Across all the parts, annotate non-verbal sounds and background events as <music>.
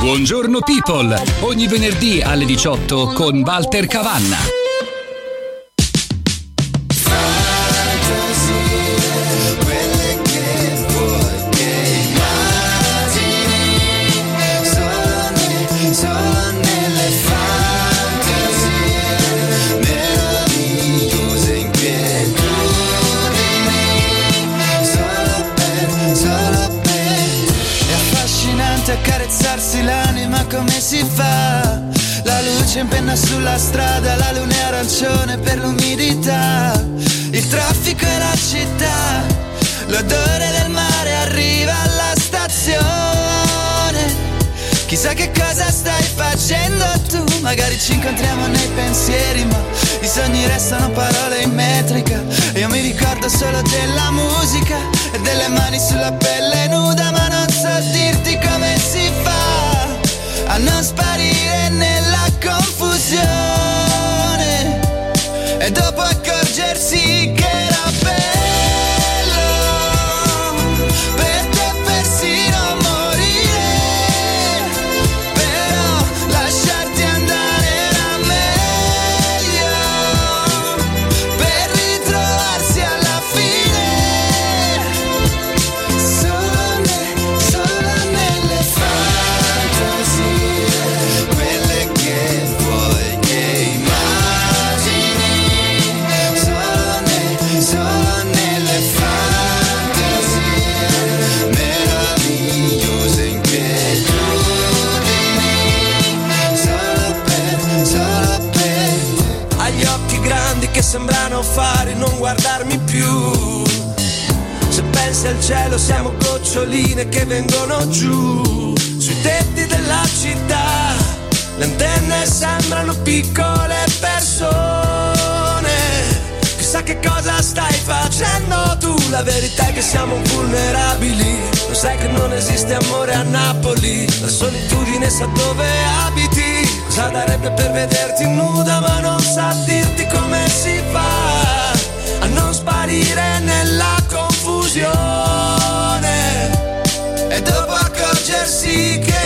Buongiorno people, ogni venerdì alle 18 con Walter Cavanna. Chissà che cosa stai facendo tu, magari ci incontriamo nei pensieri, ma i sogni restano parole in metrica. Io mi ricordo solo della musica e delle mani sulla pelle nuda, ma non so dirti come si fa a non sparire nella confusione. E dopo accorgersi le antenne sembrano piccole persone. Chissà che cosa stai facendo tu, la verità è che siamo vulnerabili. Lo sai che non esiste amore a Napoli, la solitudine sa dove abiti. Cosa darebbe per vederti nuda ma non sa dirti come si fa a non sparire nella confusione e dopo accorgersi che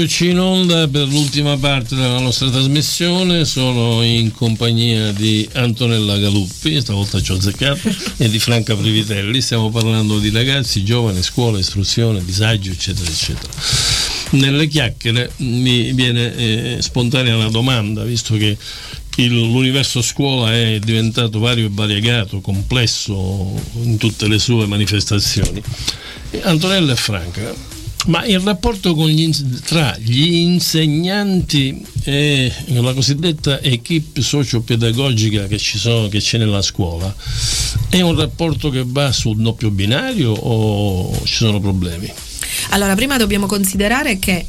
Eccoci in onda per l'ultima parte della nostra trasmissione, sono in compagnia di Antonella Galuppi, stavolta ci ho azzeccato, e di Franca Privitelli, stiamo parlando di ragazzi, giovani, scuola, istruzione, disagio, eccetera, eccetera. Nelle chiacchiere mi viene eh, spontanea una domanda, visto che il, l'universo scuola è diventato vario e variegato, complesso in tutte le sue manifestazioni. Antonella e Franca, ma il rapporto gli, tra gli insegnanti e la cosiddetta equip socio-pedagogica che, sono, che c'è nella scuola è un rapporto che va sul doppio binario o ci sono problemi? Allora, prima dobbiamo considerare che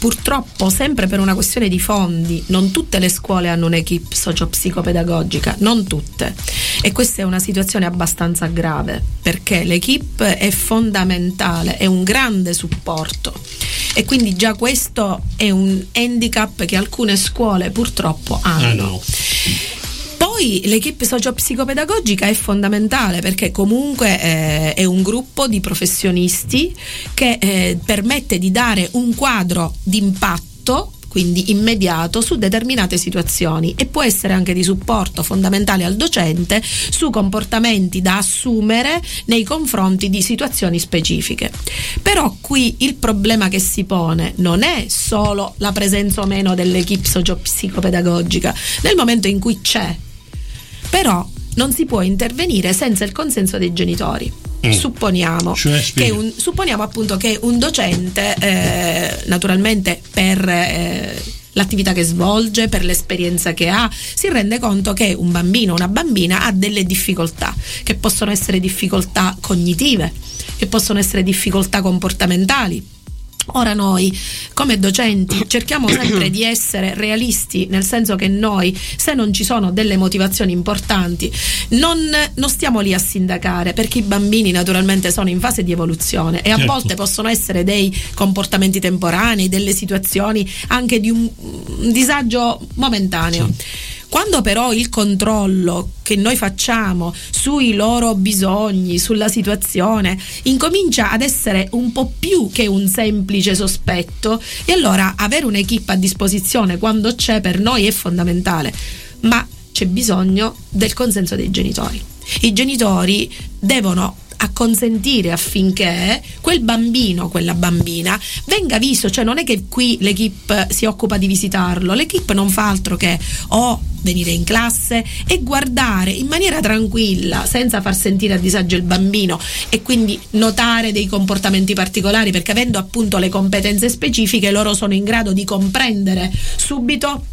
Purtroppo, sempre per una questione di fondi, non tutte le scuole hanno un'equipe socio-psicopedagogica, non tutte. E questa è una situazione abbastanza grave, perché l'equipe è fondamentale, è un grande supporto. E quindi già questo è un handicap che alcune scuole purtroppo hanno. Ah, no. Poi l'equipe socio-psicopedagogica è fondamentale perché comunque eh, è un gruppo di professionisti che eh, permette di dare un quadro d'impatto quindi immediato, su determinate situazioni e può essere anche di supporto fondamentale al docente su comportamenti da assumere nei confronti di situazioni specifiche. Però qui il problema che si pone non è solo la presenza o meno dell'equipe socio-psicopedagogica, nel momento in cui c'è, però non si può intervenire senza il consenso dei genitori. Mm. Supponiamo, cioè, che un, supponiamo appunto che un docente, eh, naturalmente per eh, l'attività che svolge, per l'esperienza che ha, si rende conto che un bambino o una bambina ha delle difficoltà, che possono essere difficoltà cognitive, che possono essere difficoltà comportamentali Ora noi come docenti cerchiamo <coughs> sempre di essere realisti, nel senso che noi se non ci sono delle motivazioni importanti non, non stiamo lì a sindacare perché i bambini naturalmente sono in fase di evoluzione e certo. a volte possono essere dei comportamenti temporanei, delle situazioni anche di un, un disagio momentaneo. Sì quando però il controllo che noi facciamo sui loro bisogni, sulla situazione, incomincia ad essere un po' più che un semplice sospetto, e allora avere un'equipe a disposizione quando c'è per noi è fondamentale, ma c'è bisogno del consenso dei genitori. I genitori devono a consentire affinché quel bambino, quella bambina venga visto, cioè non è che qui l'equipe si occupa di visitarlo, l'equipe non fa altro che o venire in classe e guardare in maniera tranquilla, senza far sentire a disagio il bambino e quindi notare dei comportamenti particolari, perché avendo appunto le competenze specifiche loro sono in grado di comprendere subito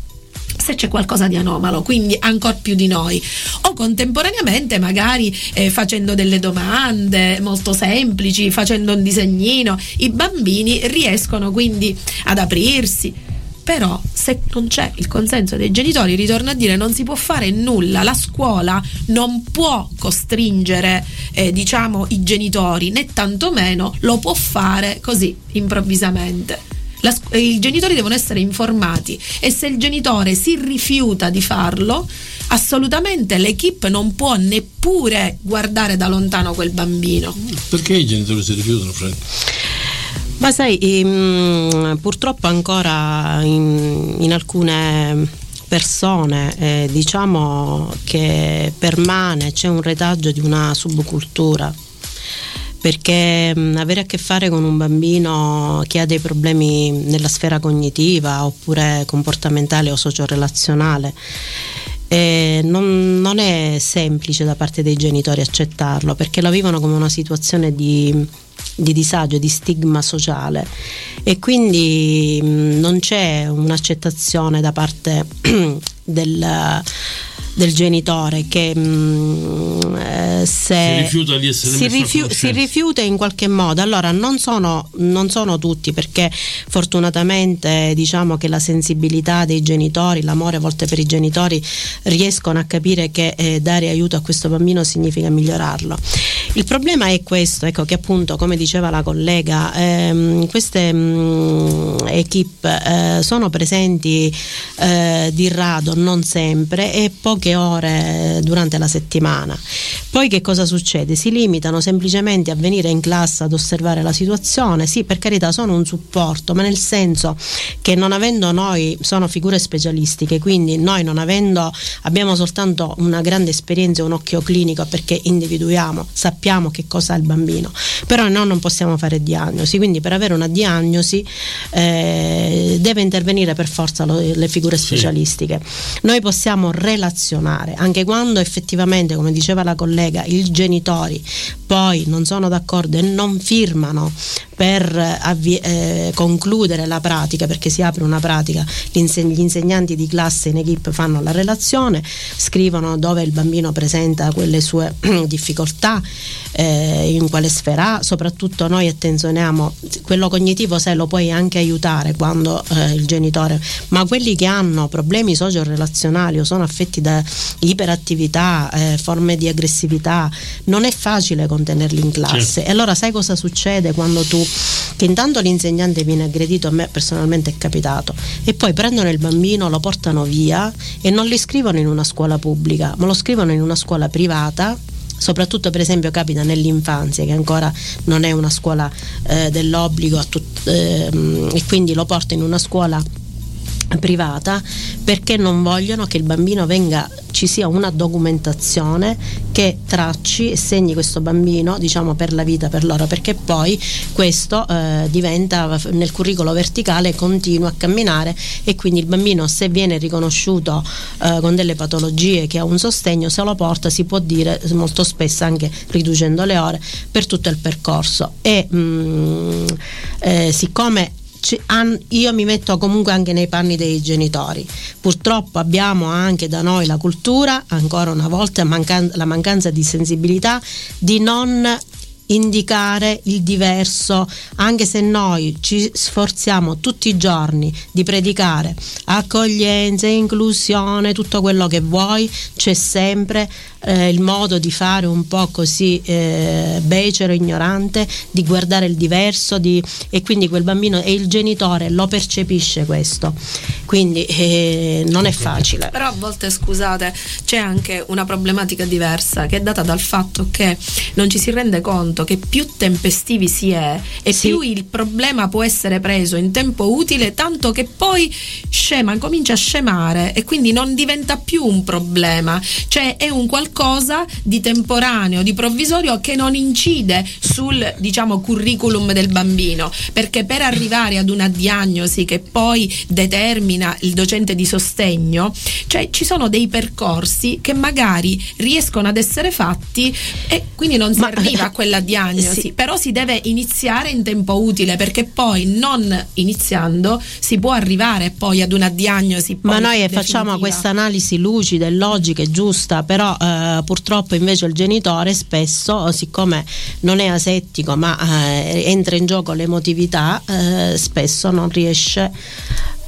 se c'è qualcosa di anomalo, quindi ancora più di noi. O contemporaneamente magari eh, facendo delle domande molto semplici, facendo un disegnino, i bambini riescono quindi ad aprirsi. Però se non c'è il consenso dei genitori, ritorno a dire, non si può fare nulla, la scuola non può costringere eh, diciamo, i genitori, né tantomeno lo può fare così improvvisamente. La, I genitori devono essere informati e se il genitore si rifiuta di farlo, assolutamente l'equipe non può neppure guardare da lontano quel bambino. Perché i genitori si rifiutano, Frank? Ma sai, ehm, purtroppo ancora in, in alcune persone eh, diciamo che permane, c'è un retaggio di una subcultura perché mh, avere a che fare con un bambino che ha dei problemi nella sfera cognitiva oppure comportamentale o socio-relazionale eh, non, non, è semplice da parte dei genitori accettarlo perché lo vivono come una situazione di, di disagio, di stigma sociale. E quindi mh, non c'è un'accettazione da parte <clears throat> del del genitore che mh, mm, eh, se si rifiuta di essere si, rifiu- si rifiuta in qualche modo. Allora non sono, non sono, tutti perché fortunatamente diciamo che la sensibilità dei genitori l'amore a volte per i genitori riescono a capire che eh, dare aiuto a questo bambino significa migliorarlo. Il problema è questo ecco che appunto come diceva la collega ehm, queste mh, mm, equip eh, sono presenti eh, di rado non sempre e poche poche ore durante la settimana. Poi che cosa succede? Si limitano semplicemente a venire in classe ad osservare la situazione, sì per carità sono un supporto, ma nel senso che non avendo noi, sono figure specialistiche, quindi noi non avendo, abbiamo soltanto una grande esperienza e un occhio clinico perché individuiamo, sappiamo che cosa ha il bambino, però noi non possiamo fare diagnosi, quindi per avere una diagnosi eh, deve intervenire per forza lo, le figure specialistiche. Sì. Noi possiamo relazionare funzionare, anche quando effettivamente, come diceva la collega, i genitori poi non sono d'accordo e non firmano per avvi- eh, concludere la pratica, perché si apre una pratica, gli insegnanti di classe in equip fanno la relazione, scrivono dove il bambino presenta quelle sue <clears throat> difficoltà, eh, in quale sfera, soprattutto noi attenzioniamo quello cognitivo se lo puoi anche aiutare quando eh, il genitore, ma quelli che hanno problemi socio-relazionali o sono affetti da iperattività, eh, forme di aggressività, non è facile contenerli in classe. Certo. E allora sai cosa succede quando tu, che intanto l'insegnante viene aggredito, a me personalmente è capitato, e poi prendono il bambino, lo portano via e non li scrivono in una scuola pubblica, ma lo scrivono in una scuola privata soprattutto per esempio capita nell'infanzia che ancora non è una scuola eh, dell'obbligo tut- ehm, e quindi lo porta in una scuola privata perché non vogliono che il bambino venga ci sia una documentazione che tracci e segni questo bambino diciamo per la vita per loro perché poi questo eh, diventa nel curriculum verticale continua a camminare e quindi il bambino se viene riconosciuto eh, con delle patologie che ha un sostegno se lo porta si può dire molto spesso anche riducendo le ore per tutto il percorso. E mh, mm, eh, siccome io mi metto comunque anche nei panni dei genitori. Purtroppo abbiamo anche da noi la cultura, ancora una volta la mancanza di sensibilità, di non indicare il diverso, anche se noi ci sforziamo tutti i giorni di predicare accoglienza, inclusione, tutto quello che vuoi, c'è sempre eh, il modo di fare un po' così eh, becero, ignorante, di guardare il diverso di, e quindi quel bambino e il genitore lo percepisce questo. Quindi eh, non è facile. Però a volte scusate, c'è anche una problematica diversa che è data dal fatto che non ci si rende conto che più tempestivi si è e sì. più il problema può essere preso in tempo utile, tanto che poi scema, comincia a scemare e quindi non diventa più un problema, cioè è un qualcosa qualcosa di temporaneo, di provvisorio che non incide sul diciamo curriculum del bambino, perché per arrivare ad una diagnosi che poi determina il docente di sostegno, cioè ci sono dei percorsi che magari riescono ad essere fatti e quindi non si Ma, arriva a quella <laughs> diagnosi, sì. però si deve iniziare in tempo utile perché poi non iniziando si può arrivare poi ad una diagnosi. Ma noi definitiva. facciamo questa analisi lucida e logica e giusta, però eh, eh, purtroppo invece il genitore spesso, siccome non è asettico ma eh, entra in gioco l'emotività, eh, spesso non riesce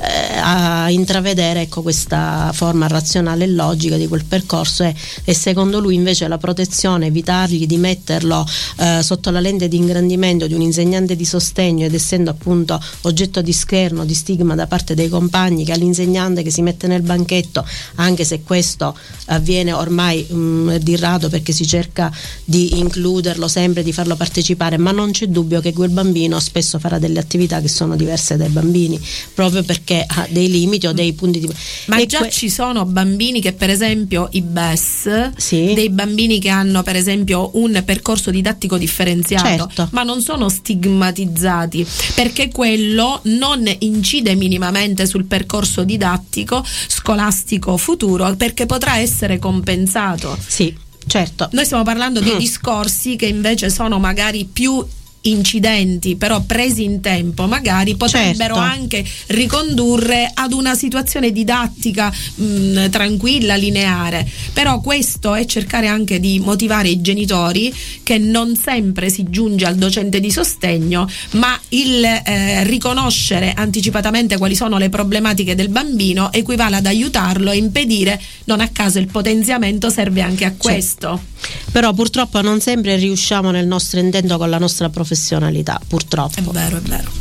a intravedere ecco, questa forma razionale e logica di quel percorso e, e, secondo lui invece la protezione, evitargli di metterlo eh, sotto la lente di ingrandimento di un insegnante di sostegno ed essendo appunto oggetto di scherno, di stigma da parte dei compagni che all'insegnante che si mette nel banchetto, anche se questo avviene ormai mh, mm, di rado perché si cerca di includerlo sempre, di farlo partecipare, ma non c'è dubbio che quel bambino spesso farà delle attività che sono diverse dai bambini, proprio perché perché ha dei limiti o dei punti di... Ma e già que- ci sono bambini che per esempio i BES, sì. dei bambini che hanno per esempio un percorso didattico differenziato, certo. ma non sono stigmatizzati perché quello non incide minimamente sul percorso didattico scolastico futuro perché potrà essere compensato. Sì. Certo. Noi stiamo parlando di mm. discorsi che invece sono magari più incidenti però presi in tempo magari potrebbero certo. anche ricondurre ad una situazione didattica mh, tranquilla, lineare. Però questo è cercare anche di motivare i genitori che non sempre si giunge al docente di sostegno ma il eh, riconoscere anticipatamente quali sono le problematiche del bambino equivale ad aiutarlo e impedire non a caso il potenziamento serve anche a questo. Però purtroppo non sempre riusciamo nel nostro intento con la nostra professionalità, purtroppo. È vero, è vero.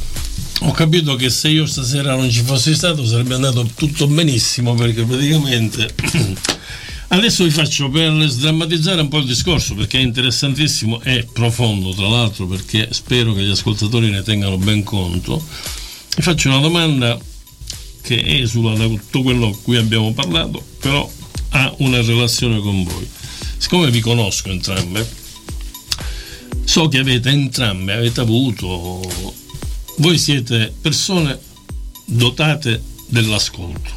Ho capito che se io stasera non ci fossi stato sarebbe andato tutto benissimo perché praticamente <clears throat> adesso vi faccio per sdrammatizzare un po' il discorso perché è interessantissimo e profondo tra l'altro perché spero che gli ascoltatori ne tengano ben conto. Vi faccio una domanda che esula da tutto quello di cui abbiamo parlato però ha una relazione con voi siccome vi conosco entrambe, so che avete entrambe, avete avuto, voi siete persone dotate dell'ascolto,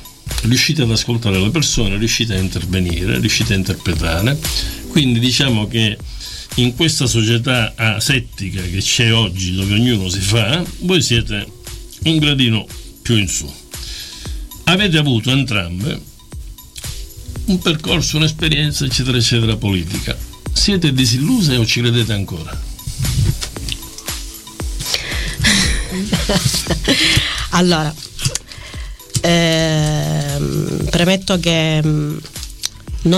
riuscite ad ascoltare le persone, riuscite a intervenire, riuscite a interpretare, quindi diciamo che in questa società asettica che c'è oggi, dove ognuno si fa, voi siete un gradino più in su. Avete avuto entrambe un percorso, un'esperienza, eccetera, eccetera, politica. Siete disilluse o ci credete ancora? <laughs> allora, ehm, premetto che mm,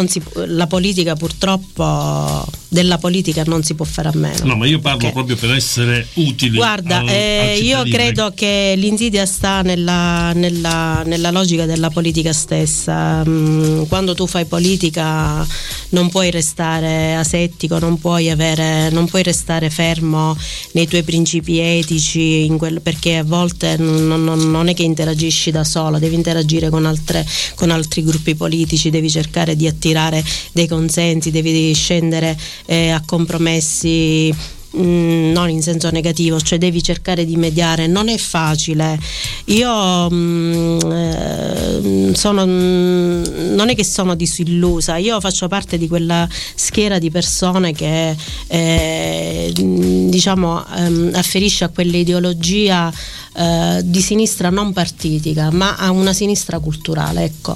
si, la politica purtroppo della politica non si può fare a meno. No, ma io parlo okay. proprio per essere utili. Guarda, al, eh, al io credo che l'insidia sta nella, nella, nella logica della politica stessa. Mm, quando tu fai politica non puoi restare asettico, non puoi, avere, non puoi restare fermo nei tuoi principi etici, quel, perché a volte non, non, non, è che interagisci da solo, devi interagire con, altre, con altri gruppi politici, devi cercare di attirare dei consensi, devi scendere eh, a compromessi Mm, non in senso negativo, cioè devi cercare di mediare, non è facile. Io mm, eh, sono, mm, non è che sono disillusa, io faccio parte di quella schiera di persone che eh, diciamo ehm, afferisce a quell'ideologia eh, di sinistra non partitica, ma a una sinistra culturale. Ecco.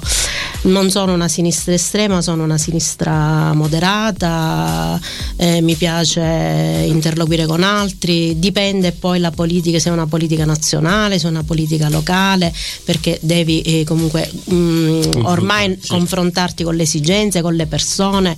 Non sono una sinistra estrema, sono una sinistra moderata, eh, mi piace interloquire con altri, dipende poi la politica, se è una politica nazionale, se è una politica locale, perché devi eh, comunque mh, mm, ormai sì. confrontarti con le esigenze, con le persone,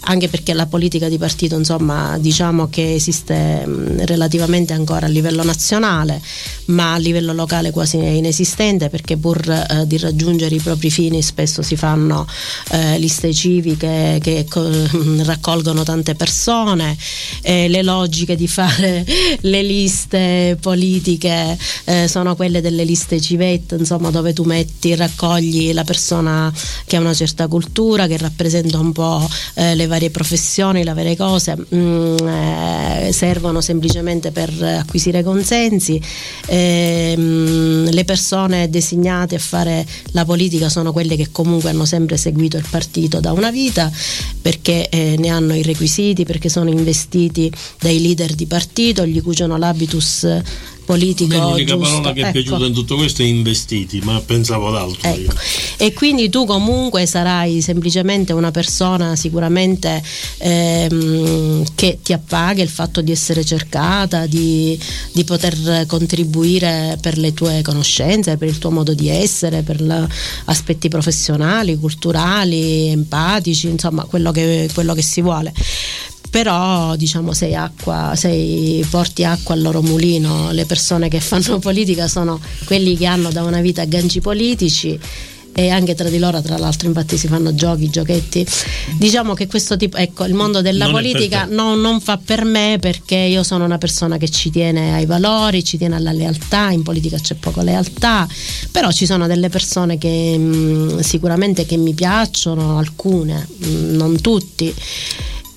anche perché la politica di partito insomma diciamo che esiste mh, mm, relativamente ancora a livello nazionale, ma a livello locale quasi inesistente perché pur eh, di raggiungere i propri fini spesso si fanno eh, liste civiche che co- <laughs> raccolgono tante persone, eh, le logiche di fare <laughs> le liste politiche eh, sono quelle delle liste civette, insomma dove tu metti, raccogli la persona che ha una certa cultura, che rappresenta un po' eh, le varie professioni, le varie cose, mh, mm, eh, servono semplicemente per acquisire consensi. Eh, ehm, le persone designate a fare la politica sono quelle che comunque hanno sempre seguito il partito da una vita perché eh, ne hanno i requisiti, perché sono investiti dai leader di partito, gli cuciono l'habitus politico. l'unica giusto. parola che ecco. è piaciuta in tutto questo è investiti, ma pensavo ad altro. Ecco. E quindi tu comunque sarai semplicemente una persona sicuramente ehm, che ti appaga il fatto di essere cercata, di, di, poter contribuire per le tue conoscenze, per il tuo modo di essere, per aspetti professionali, culturali, empatici, insomma quello che, quello che si vuole però diciamo sei acqua, sei, porti acqua al loro mulino, le persone che fanno <laughs> politica sono quelli che hanno da una vita agganci politici e anche tra di loro tra l'altro infatti si fanno giochi, giochetti. Diciamo che questo tipo ecco il mondo della non politica non, non, fa per me perché io sono una persona che ci tiene ai valori ci tiene alla lealtà. In politica c'è poco lealtà. Però ci sono delle persone che mh, mm, sicuramente che mi piacciono alcune mh, mm, non tutti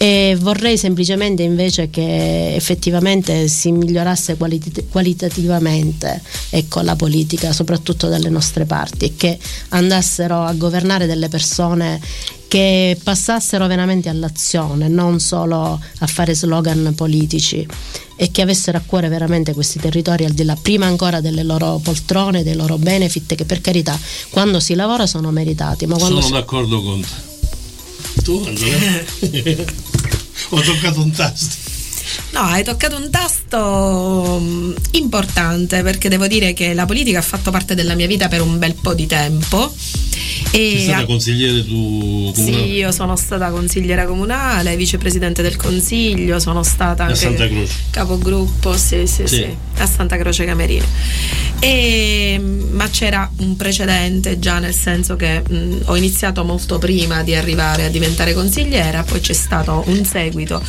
e vorrei semplicemente invece che effettivamente si migliorasse qualit- qualitativamente ecco, la politica, soprattutto dalle nostre parti, e che andassero a governare delle persone che passassero veramente all'azione, non solo a fare slogan politici e che avessero a cuore veramente questi territori al di là prima ancora delle loro poltrone, dei loro benefit che per carità quando si lavora sono meritati. Ma sono si... d'accordo con te. Tu Angela? <laughs> ho toccato un tasto. No, hai toccato un tasto mm, importante perché devo dire che la politica ha fatto parte della mia vita per un bel po' di tempo. E Sei stata consigliere tu comunale? Sì, io sono stata consigliera comunale, vicepresidente del consiglio, sono stata anche capogruppo, sì, sì, sì, sì, a Santa Croce Camerina. E, ma c'era un precedente già nel senso che mh, ho iniziato molto prima di arrivare a diventare consigliera, poi c'è stato un seguito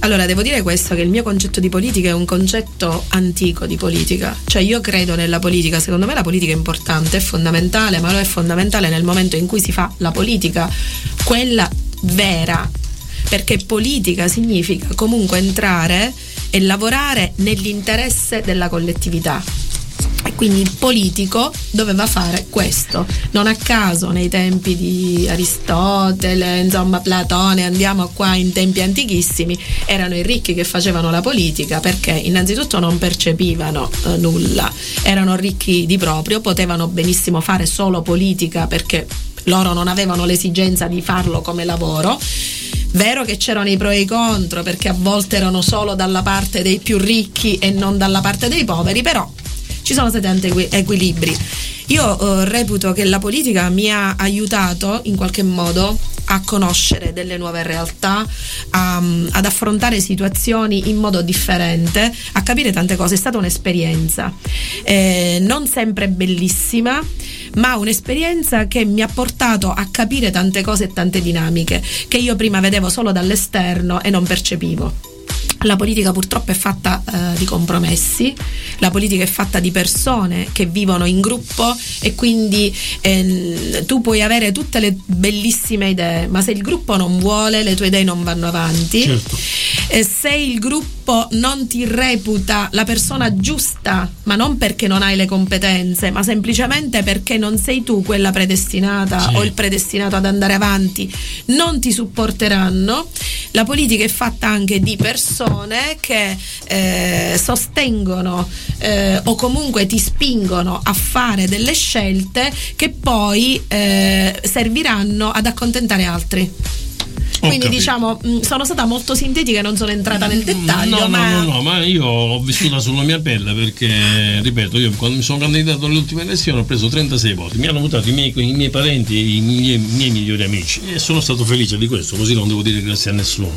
allora, devo dire questo, che il mio concetto di politica è un concetto antico di politica. Cioè io credo nella politica, secondo me la politica è importante, è fondamentale, ma lo è fondamentale nel momento in cui si fa la politica, quella vera. Perché politica significa comunque entrare e lavorare nell'interesse della collettività e quindi il politico doveva fare questo. Non a caso nei tempi di Aristotele, insomma Platone, andiamo qua in tempi antichissimi, erano i ricchi che facevano la politica perché innanzitutto non percepivano eh, nulla, erano ricchi di proprio, potevano benissimo fare solo politica perché loro non avevano l'esigenza di farlo come lavoro. Vero che c'erano i pro e i contro perché a volte erano solo dalla parte dei più ricchi e non dalla parte dei poveri, però ci sono stati tanti equilibri. Io eh, reputo che la politica mi ha aiutato in qualche modo a conoscere delle nuove realtà, a, ad affrontare situazioni in modo differente, a capire tante cose. È stata un'esperienza eh, non sempre bellissima, ma un'esperienza che mi ha portato a capire tante cose e tante dinamiche che io prima vedevo solo dall'esterno e non percepivo. La politica purtroppo è fatta eh, di compromessi, la politica è fatta di persone che vivono in gruppo e quindi eh, tu puoi avere tutte le bellissime idee, ma se il gruppo non vuole le tue idee non vanno avanti. Certo. Eh, se il gruppo non ti reputa la persona giusta, ma non perché non hai le competenze, ma semplicemente perché non sei tu quella predestinata sì. o il predestinato ad andare avanti, non ti supporteranno. La politica è fatta anche di persone persone che eh, sostengono eh, o comunque ti spingono a fare delle scelte che poi eh, serviranno ad accontentare altri. Quindi diciamo mm, sono stata molto sintetica e non sono entrata nel dettaglio. No, ma... no, no, no, ma io l'ho vissuta sulla mia pelle perché, ripeto, io quando mi sono candidato alle ultime elezioni ho preso 36 voti, mi hanno votato i miei, i miei parenti, i miei, i miei migliori amici e sono stato felice di questo, così non devo dire grazie a nessuno.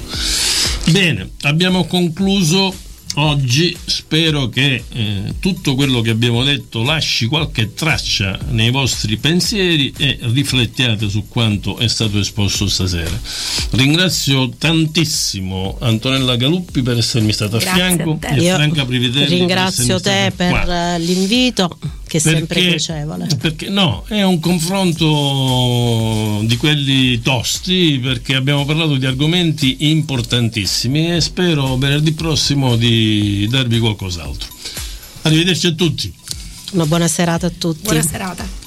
Bene, abbiamo concluso oggi spero che eh, tutto quello che abbiamo detto lasci qualche traccia nei vostri pensieri e riflettiate su quanto è stato esposto stasera. Ringrazio tantissimo Antonella Galuppi per essermi stata a fianco a e Franca Privitelli. Ringrazio per te per qua. l'invito che è perché, sempre piacevole. Perché no, è un confronto di quelli tosti perché abbiamo parlato di argomenti importantissimi e spero venerdì prossimo di darvi qualcos'altro. Arrivederci a tutti. Una buona serata a tutti. Buona serata.